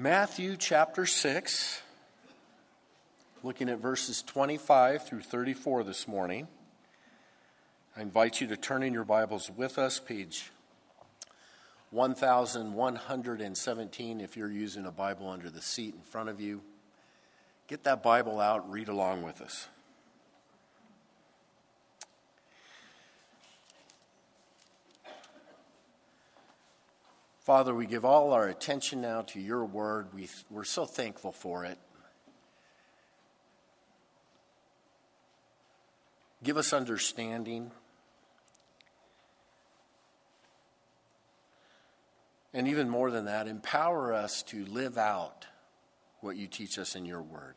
Matthew chapter 6, looking at verses 25 through 34 this morning. I invite you to turn in your Bibles with us, page 1117 if you're using a Bible under the seat in front of you. Get that Bible out, read along with us. Father, we give all our attention now to your word. We, we're so thankful for it. Give us understanding. And even more than that, empower us to live out what you teach us in your word.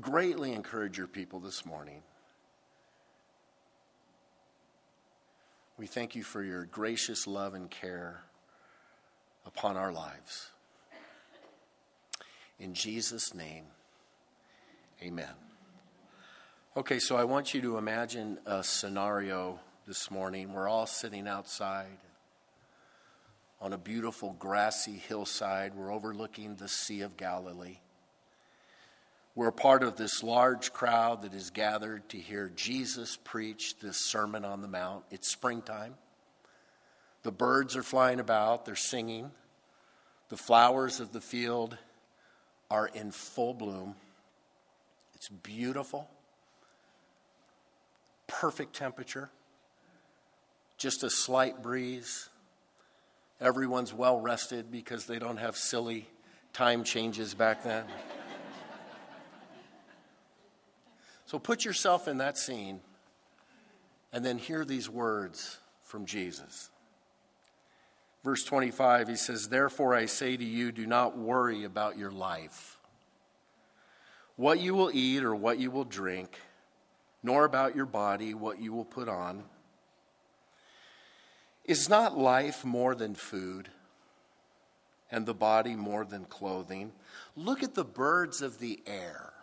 Greatly encourage your people this morning. We thank you for your gracious love and care upon our lives. In Jesus' name, amen. Okay, so I want you to imagine a scenario this morning. We're all sitting outside on a beautiful grassy hillside. We're overlooking the Sea of Galilee. We're part of this large crowd that is gathered to hear Jesus preach this Sermon on the Mount. It's springtime. The birds are flying about, they're singing. The flowers of the field are in full bloom. It's beautiful, perfect temperature, just a slight breeze. Everyone's well rested because they don't have silly time changes back then. So put yourself in that scene and then hear these words from Jesus. Verse 25, he says, Therefore I say to you, do not worry about your life, what you will eat or what you will drink, nor about your body, what you will put on. Is not life more than food, and the body more than clothing? Look at the birds of the air.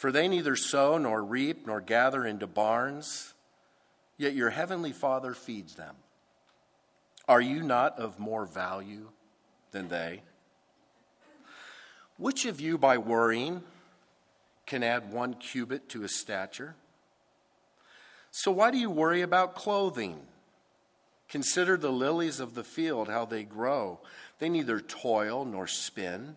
For they neither sow nor reap nor gather into barns, yet your heavenly Father feeds them. Are you not of more value than they? Which of you, by worrying, can add one cubit to his stature? So why do you worry about clothing? Consider the lilies of the field, how they grow. They neither toil nor spin.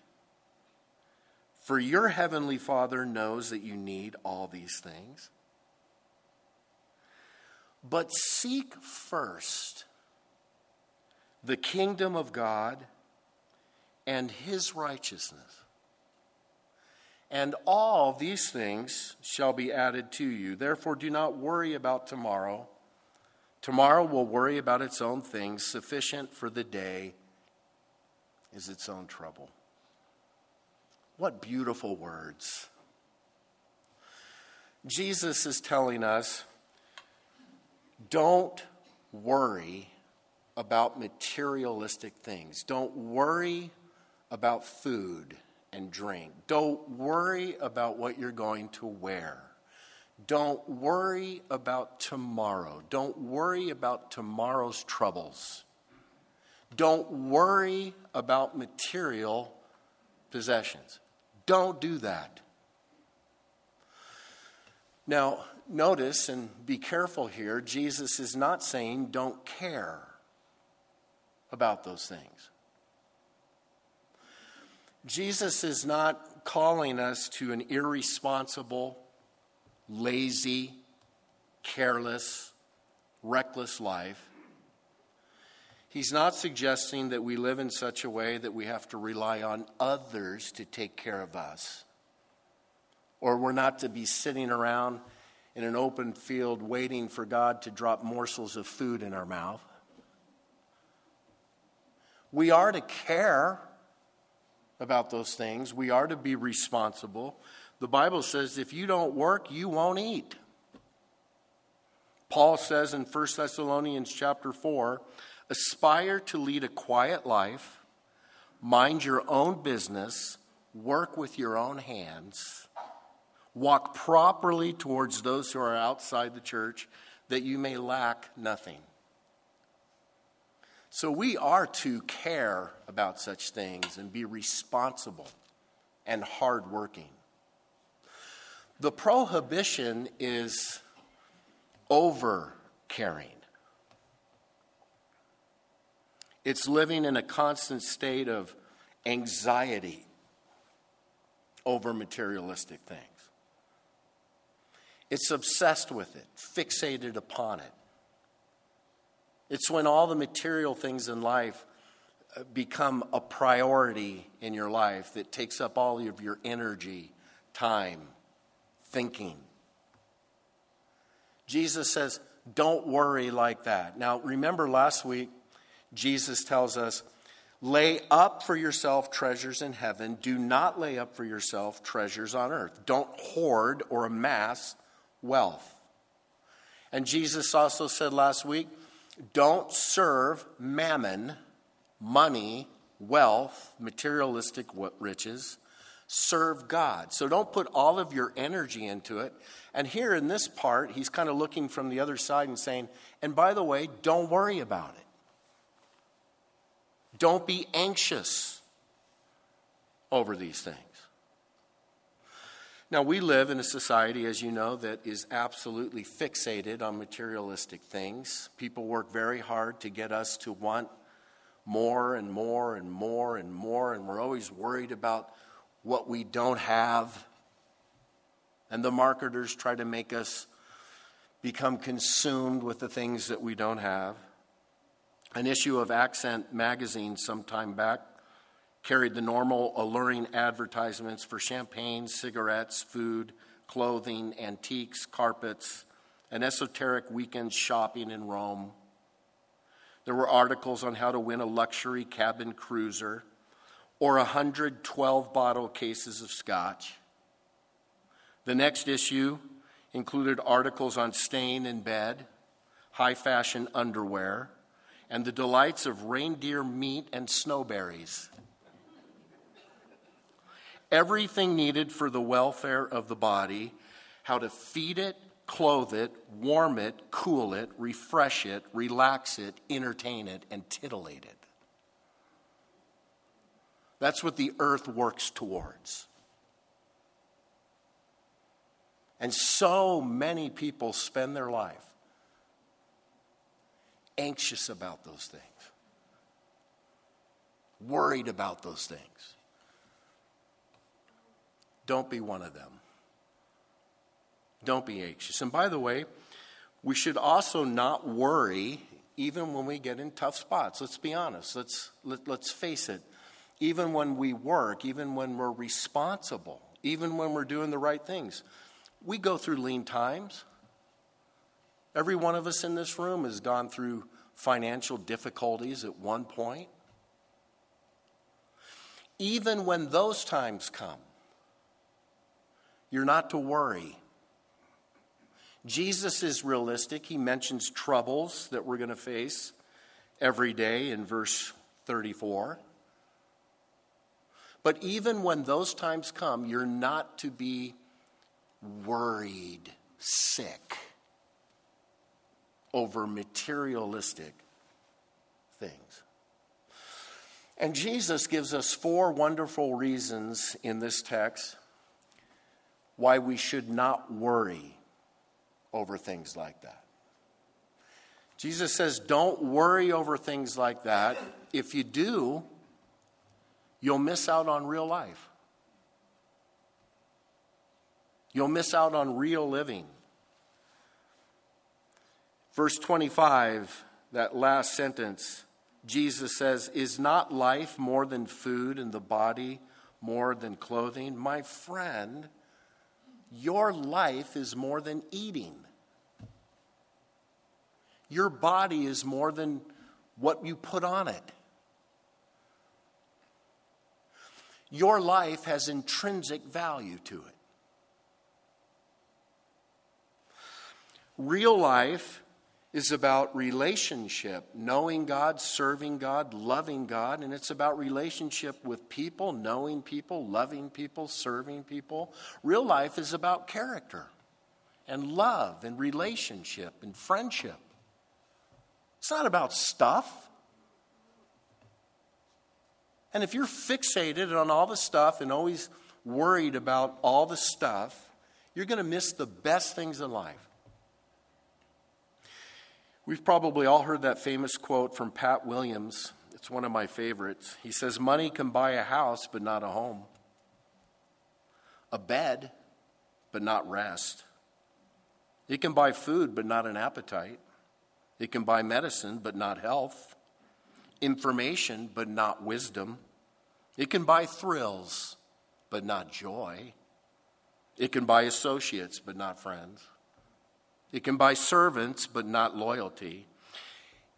For your heavenly Father knows that you need all these things. But seek first the kingdom of God and his righteousness. And all these things shall be added to you. Therefore, do not worry about tomorrow. Tomorrow will worry about its own things. Sufficient for the day is its own trouble. What beautiful words. Jesus is telling us don't worry about materialistic things. Don't worry about food and drink. Don't worry about what you're going to wear. Don't worry about tomorrow. Don't worry about tomorrow's troubles. Don't worry about material possessions. Don't do that. Now, notice and be careful here Jesus is not saying don't care about those things. Jesus is not calling us to an irresponsible, lazy, careless, reckless life. He's not suggesting that we live in such a way that we have to rely on others to take care of us, or we're not to be sitting around in an open field waiting for God to drop morsels of food in our mouth. We are to care about those things, we are to be responsible. The Bible says if you don't work, you won't eat. Paul says in 1 Thessalonians chapter 4 aspire to lead a quiet life, mind your own business, work with your own hands, walk properly towards those who are outside the church, that you may lack nothing. So we are to care about such things and be responsible and hardworking. The prohibition is over caring. It's living in a constant state of anxiety over materialistic things. It's obsessed with it, fixated upon it. It's when all the material things in life uh, become a priority in your life that takes up all of your energy, time, thinking. Jesus says, don't worry like that. Now, remember last week, Jesus tells us, lay up for yourself treasures in heaven. Do not lay up for yourself treasures on earth. Don't hoard or amass wealth. And Jesus also said last week, don't serve mammon, money, wealth, materialistic riches. Serve God. So don't put all of your energy into it. And here in this part, he's kind of looking from the other side and saying, and by the way, don't worry about it. Don't be anxious over these things. Now, we live in a society, as you know, that is absolutely fixated on materialistic things. People work very hard to get us to want more and more and more and more, and we're always worried about what we don't have. And the marketers try to make us become consumed with the things that we don't have. An issue of Accent magazine some time back carried the normal alluring advertisements for champagne, cigarettes, food, clothing, antiques, carpets, an esoteric weekend shopping in Rome. There were articles on how to win a luxury cabin cruiser or 112 bottle cases of scotch. The next issue included articles on staying in bed, high fashion underwear, and the delights of reindeer meat and snowberries everything needed for the welfare of the body, how to feed it, clothe it, warm it, cool it, refresh it, relax it, entertain it, and titillate it. That's what the earth works towards. And so many people spend their life anxious about those things, worried about those things. Don't be one of them. Don't be anxious. And by the way, we should also not worry even when we get in tough spots. Let's be honest. Let's, let, let's face it. Even when we work, even when we're responsible, even when we're doing the right things, we go through lean times. Every one of us in this room has gone through financial difficulties at one point. Even when those times come, you're not to worry. Jesus is realistic. He mentions troubles that we're going to face every day in verse 34. But even when those times come, you're not to be worried, sick over materialistic things. And Jesus gives us four wonderful reasons in this text why we should not worry over things like that. Jesus says, don't worry over things like that. If you do, you'll miss out on real life. You'll miss out on real living. Verse 25, that last sentence, Jesus says, Is not life more than food and the body more than clothing? My friend, your life is more than eating. Your body is more than what you put on it. Your life has intrinsic value to it. Real life is about relationship, knowing God, serving God, loving God, and it's about relationship with people, knowing people, loving people, serving people. Real life is about character and love and relationship and friendship. It's not about stuff. And if you're fixated on all the stuff and always worried about all the stuff, you're going to miss the best things in life. We've probably all heard that famous quote from Pat Williams. It's one of my favorites. He says, Money can buy a house, but not a home, a bed, but not rest. It can buy food, but not an appetite. It can buy medicine, but not health, information, but not wisdom. It can buy thrills, but not joy. It can buy associates, but not friends. It can buy servants, but not loyalty.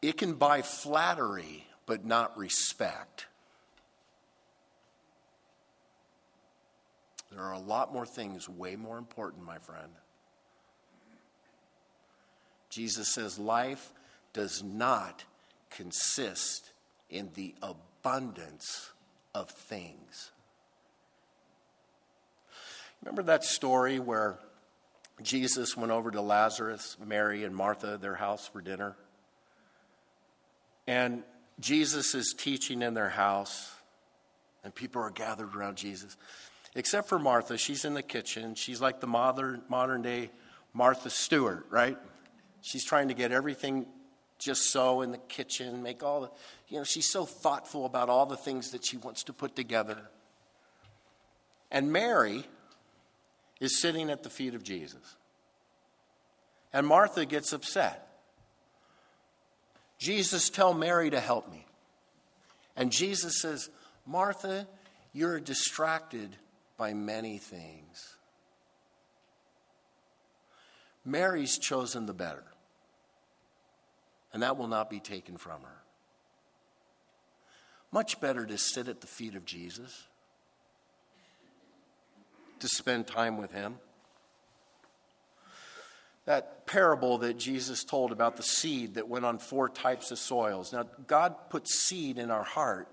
It can buy flattery, but not respect. There are a lot more things way more important, my friend. Jesus says life does not consist in the abundance of things. Remember that story where Jesus went over to Lazarus, Mary, and Martha, their house for dinner. And Jesus is teaching in their house, and people are gathered around Jesus. Except for Martha, she's in the kitchen. She's like the modern, modern day Martha Stewart, right? She's trying to get everything just so in the kitchen, make all the, you know, she's so thoughtful about all the things that she wants to put together. And Mary, is sitting at the feet of Jesus. And Martha gets upset. Jesus, tell Mary to help me. And Jesus says, Martha, you're distracted by many things. Mary's chosen the better, and that will not be taken from her. Much better to sit at the feet of Jesus to spend time with Him. That parable that Jesus told about the seed that went on four types of soils. Now, God put seed in our heart,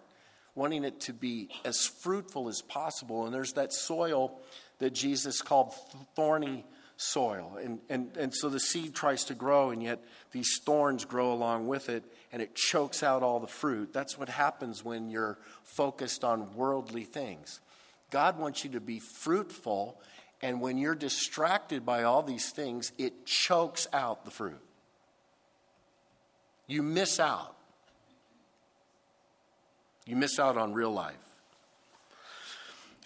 wanting it to be as fruitful as possible. And there's that soil that Jesus called thorny soil. And, and, and so the seed tries to grow, and yet these thorns grow along with it, and it chokes out all the fruit. That's what happens when you're focused on worldly things. God wants you to be fruitful, and when you're distracted by all these things, it chokes out the fruit. You miss out. You miss out on real life.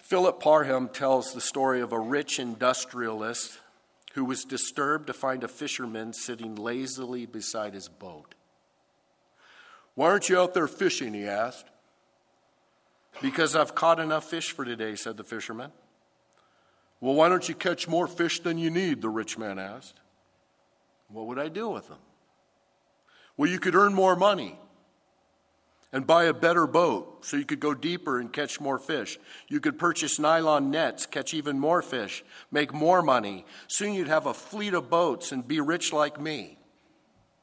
Philip Parham tells the story of a rich industrialist who was disturbed to find a fisherman sitting lazily beside his boat. Why aren't you out there fishing? he asked. Because I've caught enough fish for today, said the fisherman. Well, why don't you catch more fish than you need? The rich man asked. What would I do with them? Well, you could earn more money and buy a better boat so you could go deeper and catch more fish. You could purchase nylon nets, catch even more fish, make more money. Soon you'd have a fleet of boats and be rich like me.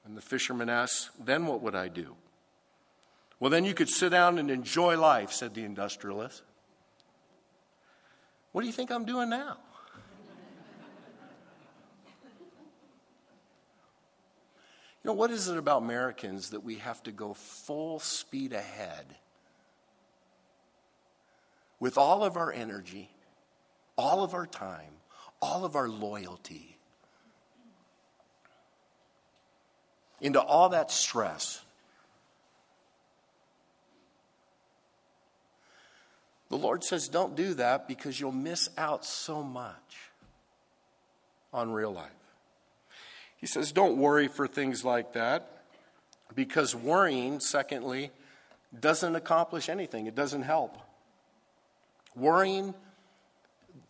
And the fisherman asks, Then what would I do? Well, then you could sit down and enjoy life, said the industrialist. What do you think I'm doing now? You know, what is it about Americans that we have to go full speed ahead with all of our energy, all of our time, all of our loyalty into all that stress? The Lord says, don't do that because you'll miss out so much on real life. He says, don't worry for things like that because worrying, secondly, doesn't accomplish anything, it doesn't help. Worrying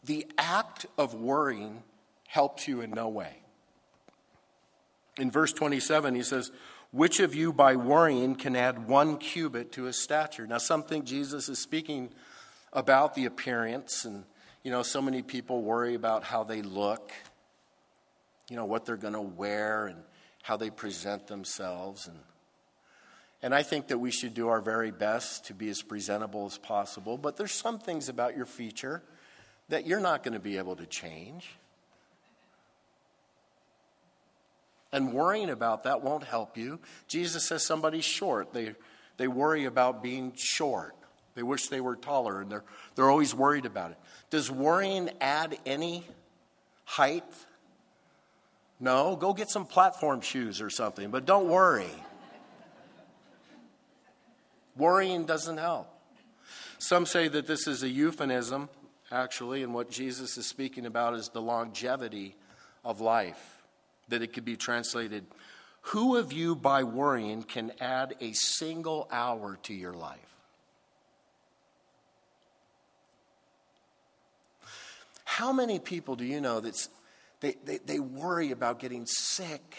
the act of worrying helps you in no way. In verse 27, he says, Which of you by worrying can add one cubit to his stature? Now, some think Jesus is speaking about the appearance, and, you know, so many people worry about how they look, you know, what they're going to wear, and how they present themselves. And, and I think that we should do our very best to be as presentable as possible, but there's some things about your feature that you're not going to be able to change. And worrying about that won't help you. Jesus says somebody's short. They, they worry about being short. They wish they were taller, and they're, they're always worried about it. Does worrying add any height? No, go get some platform shoes or something, but don't worry. Worrying doesn't help. Some say that this is a euphemism, actually, and what Jesus is speaking about is the longevity of life that it could be translated Who of you by worrying can add a single hour to your life? How many people do you know that they, they, they worry about getting sick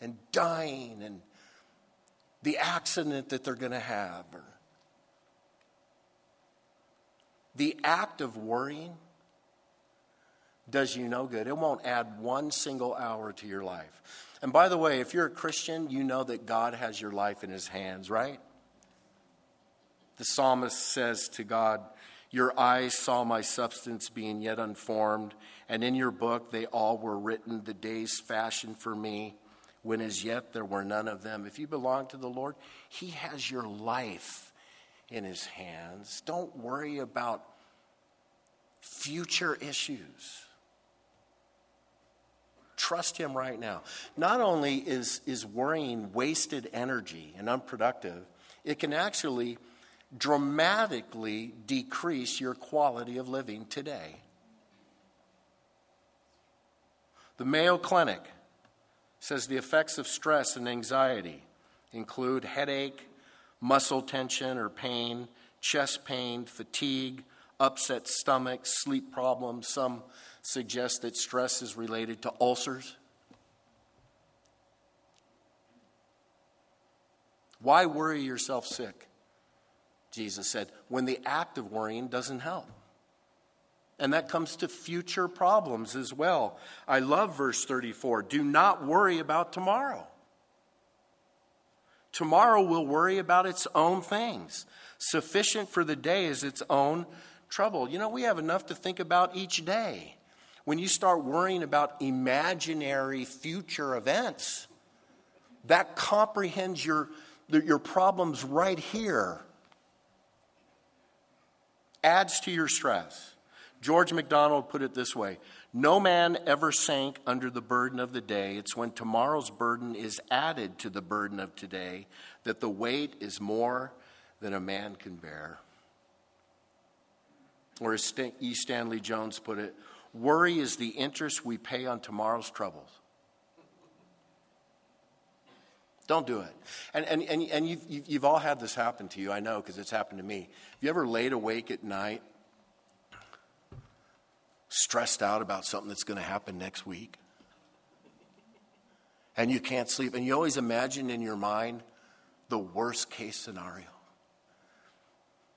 and dying and the accident that they're going to have? Or the act of worrying does you no good. It won't add one single hour to your life. And by the way, if you're a Christian, you know that God has your life in his hands, right? The psalmist says to God, Your eyes saw my substance being yet unformed, and in your book they all were written, the days fashioned for me, when as yet there were none of them. If you belong to the Lord, He has your life in His hands. Don't worry about future issues. Trust Him right now. Not only is, is worrying wasted energy and unproductive, it can actually dramatically decrease your quality of living today. The Mayo Clinic says the effects of stress and anxiety include headache, muscle tension or pain, chest pain, fatigue, upset stomach, sleep problems. Some suggest that stress is related to ulcers. Why worry yourself sick? Jesus said, when the act of worrying doesn't help. And that comes to future problems as well. I love verse 34 do not worry about tomorrow. Tomorrow will worry about its own things. Sufficient for the day is its own trouble. You know, we have enough to think about each day. When you start worrying about imaginary future events, that comprehends your, your problems right here, adds to your stress. George MacDonald put it this way No man ever sank under the burden of the day. It's when tomorrow's burden is added to the burden of today that the weight is more than a man can bear. Or as E. Stanley Jones put it, Worry is the interest we pay on tomorrow's troubles. Don't do it. And, and, and, and you've, you've all had this happen to you, I know, because it's happened to me. Have you ever laid awake at night, stressed out about something that's going to happen next week? And you can't sleep, and you always imagine in your mind the worst case scenario.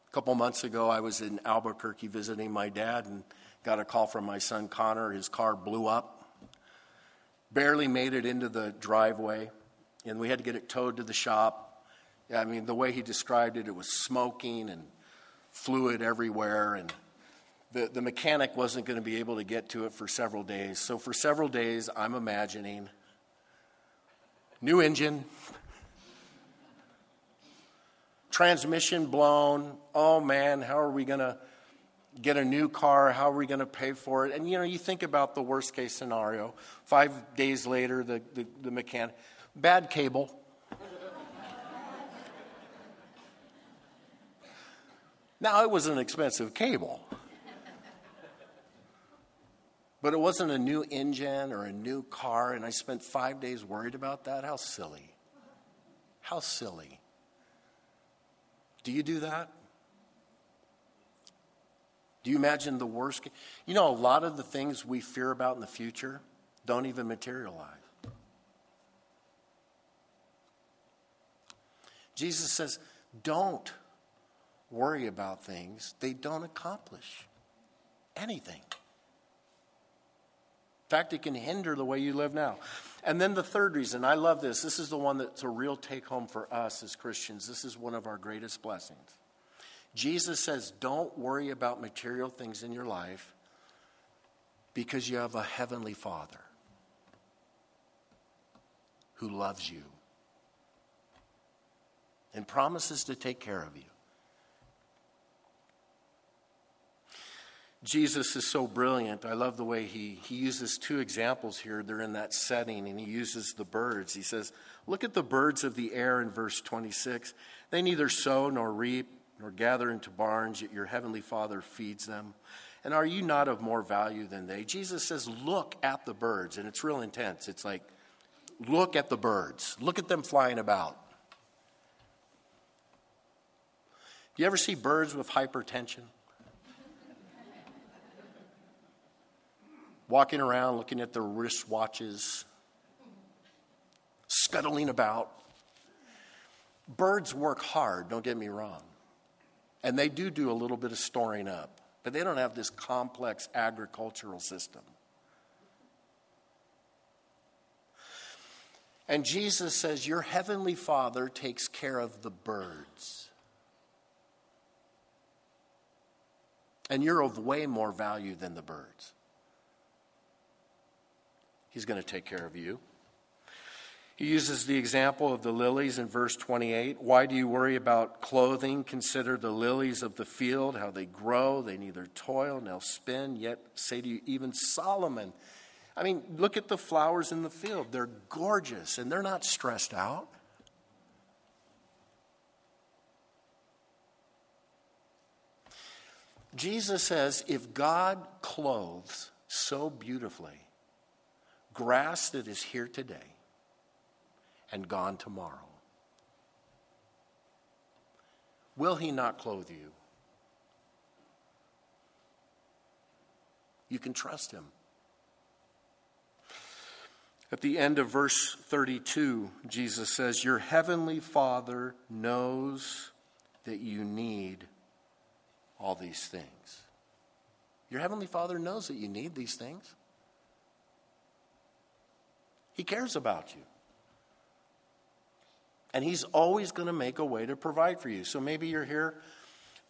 A couple months ago, I was in Albuquerque visiting my dad, and Got a call from my son Connor. His car blew up. Barely made it into the driveway, and we had to get it towed to the shop. I mean, the way he described it, it was smoking and fluid everywhere, and the, the mechanic wasn't going to be able to get to it for several days. So, for several days, I'm imagining new engine, transmission blown. Oh man, how are we going to get a new car. How are we going to pay for it? And you know, you think about the worst case scenario. Five days later, the, the, the mechanic, bad cable. now, it was an expensive cable. But it wasn't a new engine or a new car, and I spent five days worried about that. How silly. How silly. Do you do that? Do you imagine the worst? You know, a lot of the things we fear about in the future don't even materialize. Jesus says, don't worry about things they don't accomplish anything. In fact, it can hinder the way you live now. And then the third reason, I love this. This is the one that's a real take home for us as Christians. This is one of our greatest blessings. Jesus says, don't worry about material things in your life because you have a heavenly Father who loves you and promises to take care of you. Jesus is so brilliant. I love the way he, he uses two examples here. They're in that setting, and he uses the birds. He says, Look at the birds of the air in verse 26. They neither sow nor reap nor gather into barns, yet your heavenly Father feeds them. And are you not of more value than they? Jesus says, Look at the birds. And it's real intense. It's like, Look at the birds, look at them flying about. Do you ever see birds with hypertension? walking around looking at their wristwatches, scuttling about. Birds work hard, don't get me wrong. And they do do a little bit of storing up, but they don't have this complex agricultural system. And Jesus says, Your heavenly Father takes care of the birds. And you're of way more value than the birds. He's going to take care of you. He uses the example of the lilies in verse 28. Why do you worry about clothing? Consider the lilies of the field, how they grow. They neither toil nor spin. Yet, say to you, even Solomon. I mean, look at the flowers in the field. They're gorgeous and they're not stressed out. Jesus says if God clothes so beautifully, grass that is here today and gone tomorrow. Will he not clothe you? You can trust him. At the end of verse 32, Jesus says, Your heavenly Father knows that you need all these things. Your heavenly Father knows that you need these things. He cares about you. And He's always going to make a way to provide for you. So maybe you're here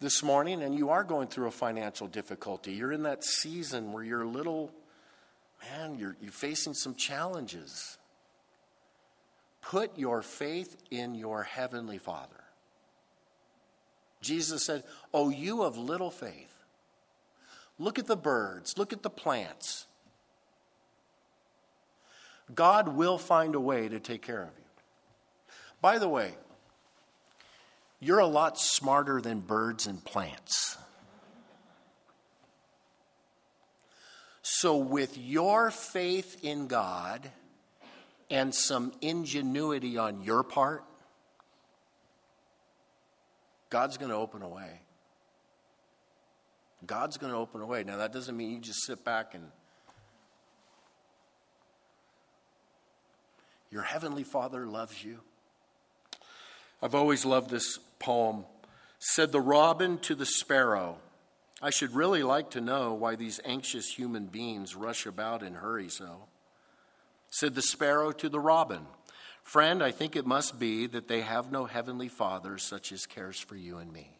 this morning and you are going through a financial difficulty. You're in that season where you're a little, man, you're, you're facing some challenges. Put your faith in your Heavenly Father. Jesus said, Oh, you of little faith. Look at the birds, look at the plants. God will find a way to take care of you. By the way, you're a lot smarter than birds and plants. So, with your faith in God and some ingenuity on your part, God's going to open a way. God's going to open a way. Now, that doesn't mean you just sit back and Your heavenly Father loves you. I've always loved this poem. Said the robin to the sparrow, I should really like to know why these anxious human beings rush about and hurry so. Said the sparrow to the robin, Friend, I think it must be that they have no heavenly Father such as cares for you and me.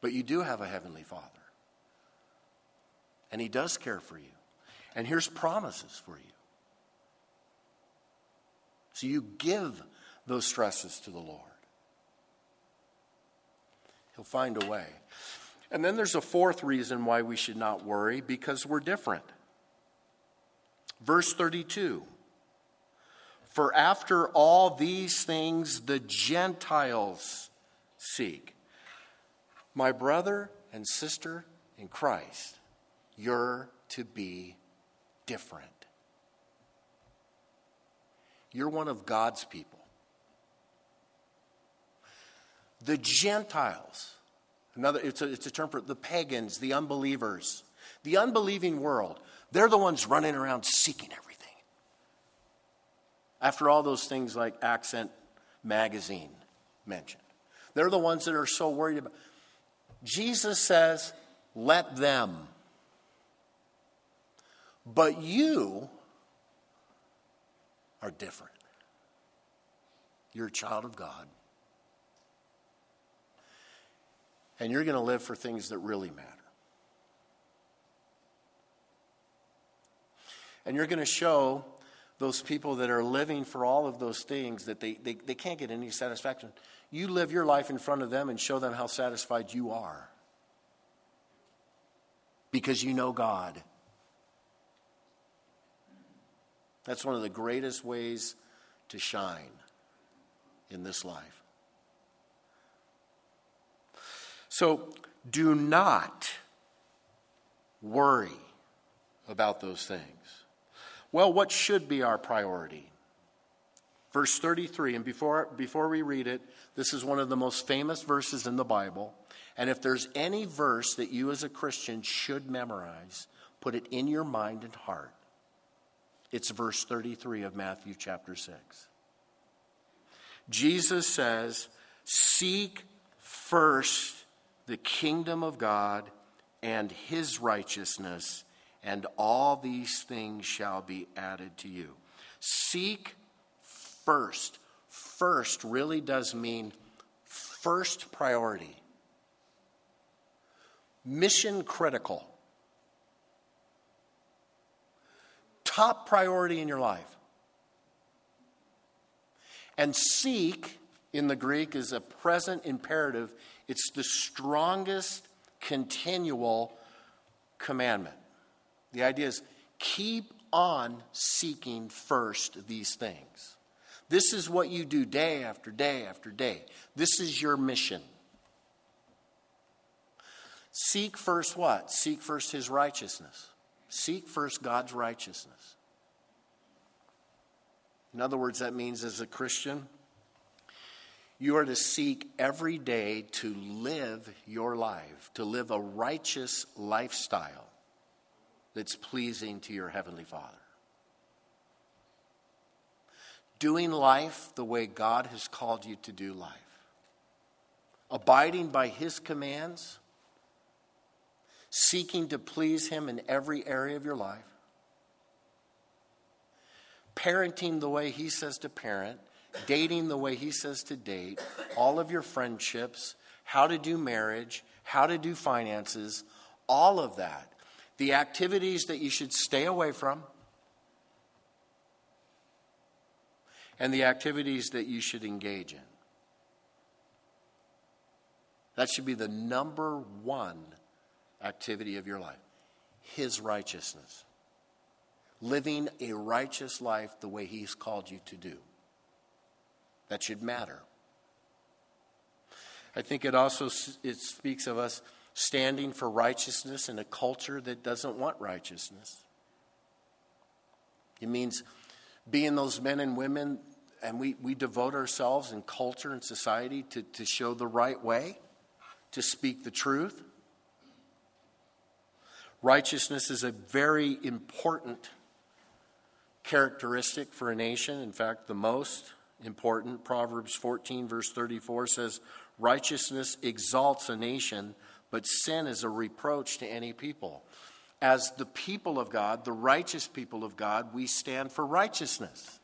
But you do have a heavenly Father, and He does care for you. And here's promises for you. So you give those stresses to the Lord. He'll find a way. And then there's a fourth reason why we should not worry because we're different. Verse 32 For after all these things the Gentiles seek. My brother and sister in Christ, you're to be different. You're one of God's people. The Gentiles, Another, it's a, it's a term for the pagans, the unbelievers, the unbelieving world. They're the ones running around seeking everything. After all those things like Accent Magazine mentioned, they're the ones that are so worried about. Jesus says, let them. But you are different. You're a child of God. And you're going to live for things that really matter. And you're going to show those people that are living for all of those things that they, they, they can't get any satisfaction. You live your life in front of them and show them how satisfied you are. Because you know God. That's one of the greatest ways to shine in this life. So do not worry about those things. Well, what should be our priority? Verse 33, and before, before we read it, this is one of the most famous verses in the Bible. And if there's any verse that you as a Christian should memorize, put it in your mind and heart. It's verse 33 of Matthew chapter 6. Jesus says, Seek first the kingdom of God and his righteousness, and all these things shall be added to you. Seek first. First really does mean first priority, mission critical, top priority in your life. And seek in the Greek is a present imperative, it's the strongest continual commandment. The idea is keep on seeking first these things. This is what you do day after day after day. This is your mission. Seek first what? Seek first his righteousness. Seek first God's righteousness. In other words, that means as a Christian, you are to seek every day to live your life, to live a righteous lifestyle that's pleasing to your Heavenly Father. Doing life the way God has called you to do life. Abiding by His commands. Seeking to please Him in every area of your life. Parenting the way He says to parent. Dating the way He says to date. All of your friendships. How to do marriage. How to do finances. All of that the activities that you should stay away from, and the activities that you should engage in. That should be the number one activity of your life His righteousness. Living a righteous life the way He's called you to do. That should matter. I think it also it speaks of us standing for righteousness in a culture that doesn't want righteousness. It means being those men and women, and we, we devote ourselves in culture and society to, to show the right way, to speak the truth. Righteousness is a very important characteristic for a nation. In fact, the most important. Proverbs 14, verse 34 says, Righteousness exalts a nation, but sin is a reproach to any people. As the people of God, the righteous people of God, we stand for righteousness.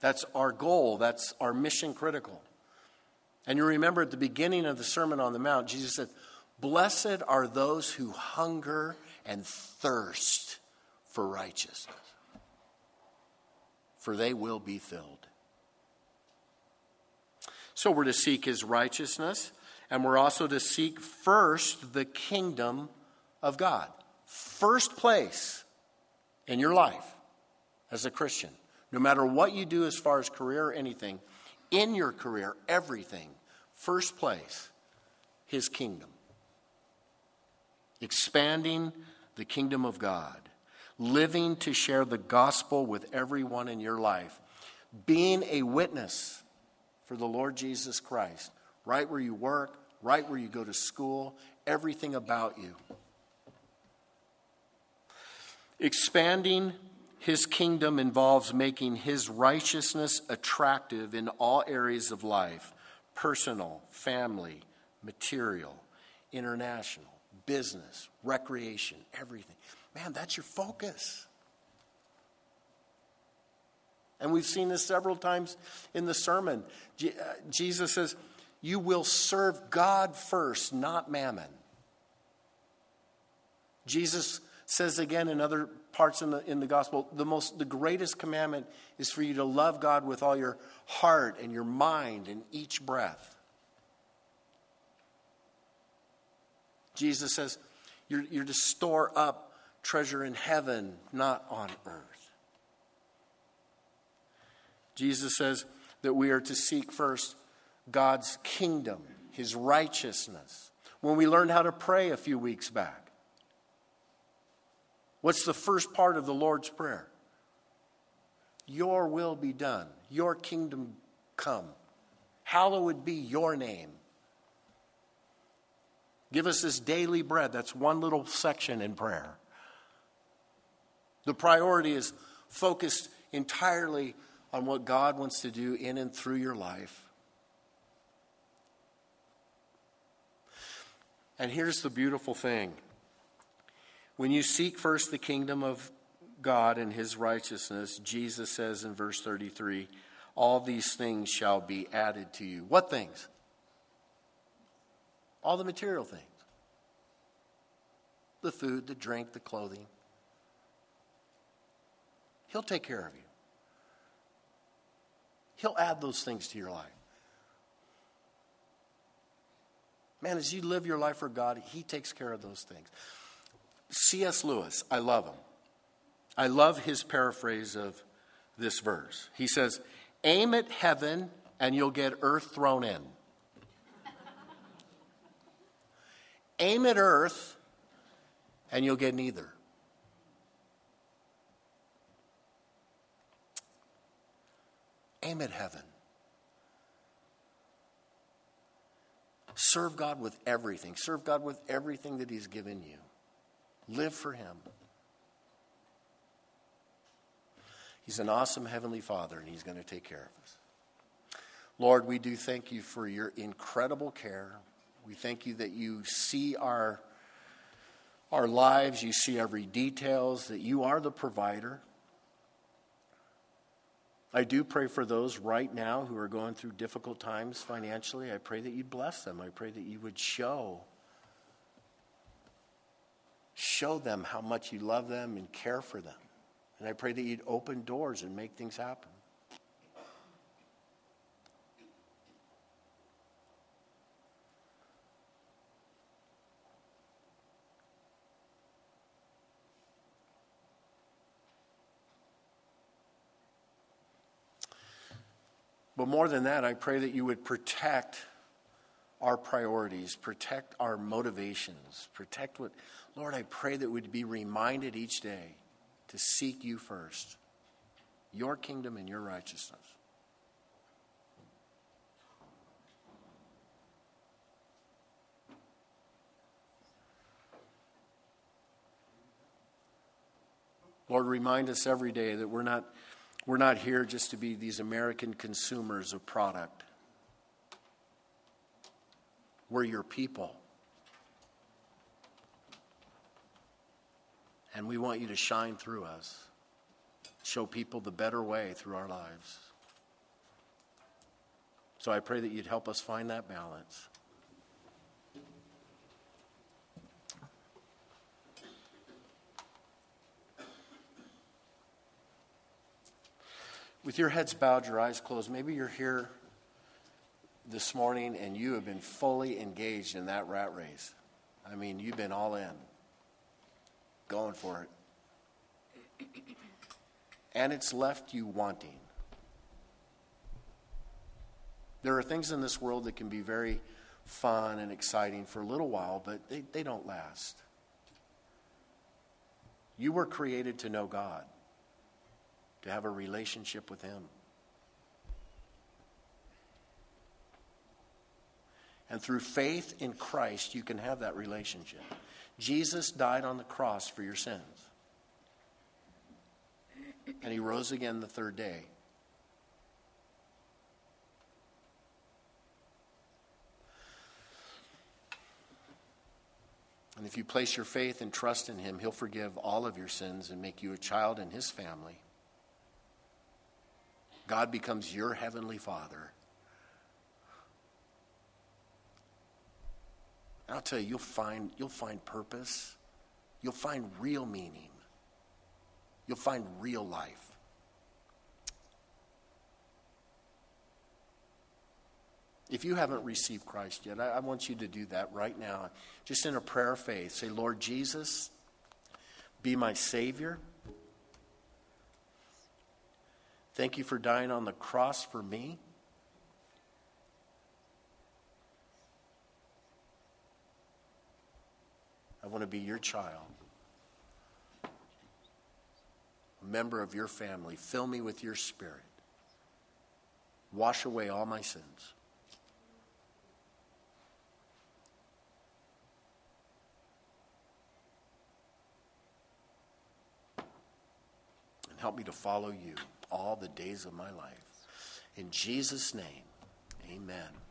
That's our goal, that's our mission critical. And you remember at the beginning of the Sermon on the Mount, Jesus said, Blessed are those who hunger and thirst for righteousness, for they will be filled. So we're to seek his righteousness, and we're also to seek first the kingdom of God. First place in your life as a Christian. No matter what you do as far as career or anything, in your career, everything, first place, his kingdom. Expanding the kingdom of God. Living to share the gospel with everyone in your life. Being a witness for the Lord Jesus Christ, right where you work, right where you go to school, everything about you. Expanding his kingdom involves making his righteousness attractive in all areas of life personal, family, material, international, business, recreation, everything. Man, that's your focus. And we've seen this several times in the sermon. Uh, Jesus says, You will serve God first, not mammon. Jesus says again in other parts in the, in the gospel the most the greatest commandment is for you to love god with all your heart and your mind and each breath jesus says you're, you're to store up treasure in heaven not on earth Jesus says that we are to seek first God's kingdom, his righteousness. When we learned how to pray a few weeks back, what's the first part of the Lord's Prayer? Your will be done, your kingdom come. Hallowed be your name. Give us this daily bread. That's one little section in prayer. The priority is focused entirely on what God wants to do in and through your life. And here's the beautiful thing when you seek first the kingdom of God and his righteousness, Jesus says in verse 33 all these things shall be added to you. What things? All the material things the food, the drink, the clothing. He'll take care of you. He'll add those things to your life. Man, as you live your life for God, He takes care of those things. C.S. Lewis, I love him. I love his paraphrase of this verse. He says, Aim at heaven and you'll get earth thrown in. Aim at earth and you'll get neither. Aim at heaven. Serve God with everything. Serve God with everything that He's given you. Live for Him. He's an awesome Heavenly Father, and He's going to take care of us. Lord, we do thank you for your incredible care. We thank you that you see our, our lives, you see every details, that you are the provider. I do pray for those right now who are going through difficult times financially. I pray that you'd bless them. I pray that you would show show them how much you love them and care for them. And I pray that you'd open doors and make things happen. But more than that, I pray that you would protect our priorities, protect our motivations, protect what, Lord, I pray that we'd be reminded each day to seek you first, your kingdom and your righteousness. Lord, remind us every day that we're not we're not here just to be these American consumers of product. We're your people. And we want you to shine through us, show people the better way through our lives. So I pray that you'd help us find that balance. With your heads bowed, your eyes closed, maybe you're here this morning and you have been fully engaged in that rat race. I mean, you've been all in, going for it. And it's left you wanting. There are things in this world that can be very fun and exciting for a little while, but they, they don't last. You were created to know God to have a relationship with Him. And through faith in Christ, you can have that relationship. Jesus died on the cross for your sins. And he rose again the third day. And if you place your faith and trust in him, he'll forgive all of your sins and make you a child in his family. God becomes your heavenly father. And I'll tell you, you'll find, you'll find purpose. You'll find real meaning. You'll find real life. If you haven't received Christ yet, I, I, want you to do that right now. Just in a prayer of faith. Say, Lord Jesus, be my Savior. Thank you for dying on the cross for me. I want to be your child, a member of your family. Fill me with your spirit. Wash away all my sins. And help me to follow you all the days of my life. In Jesus' name, amen.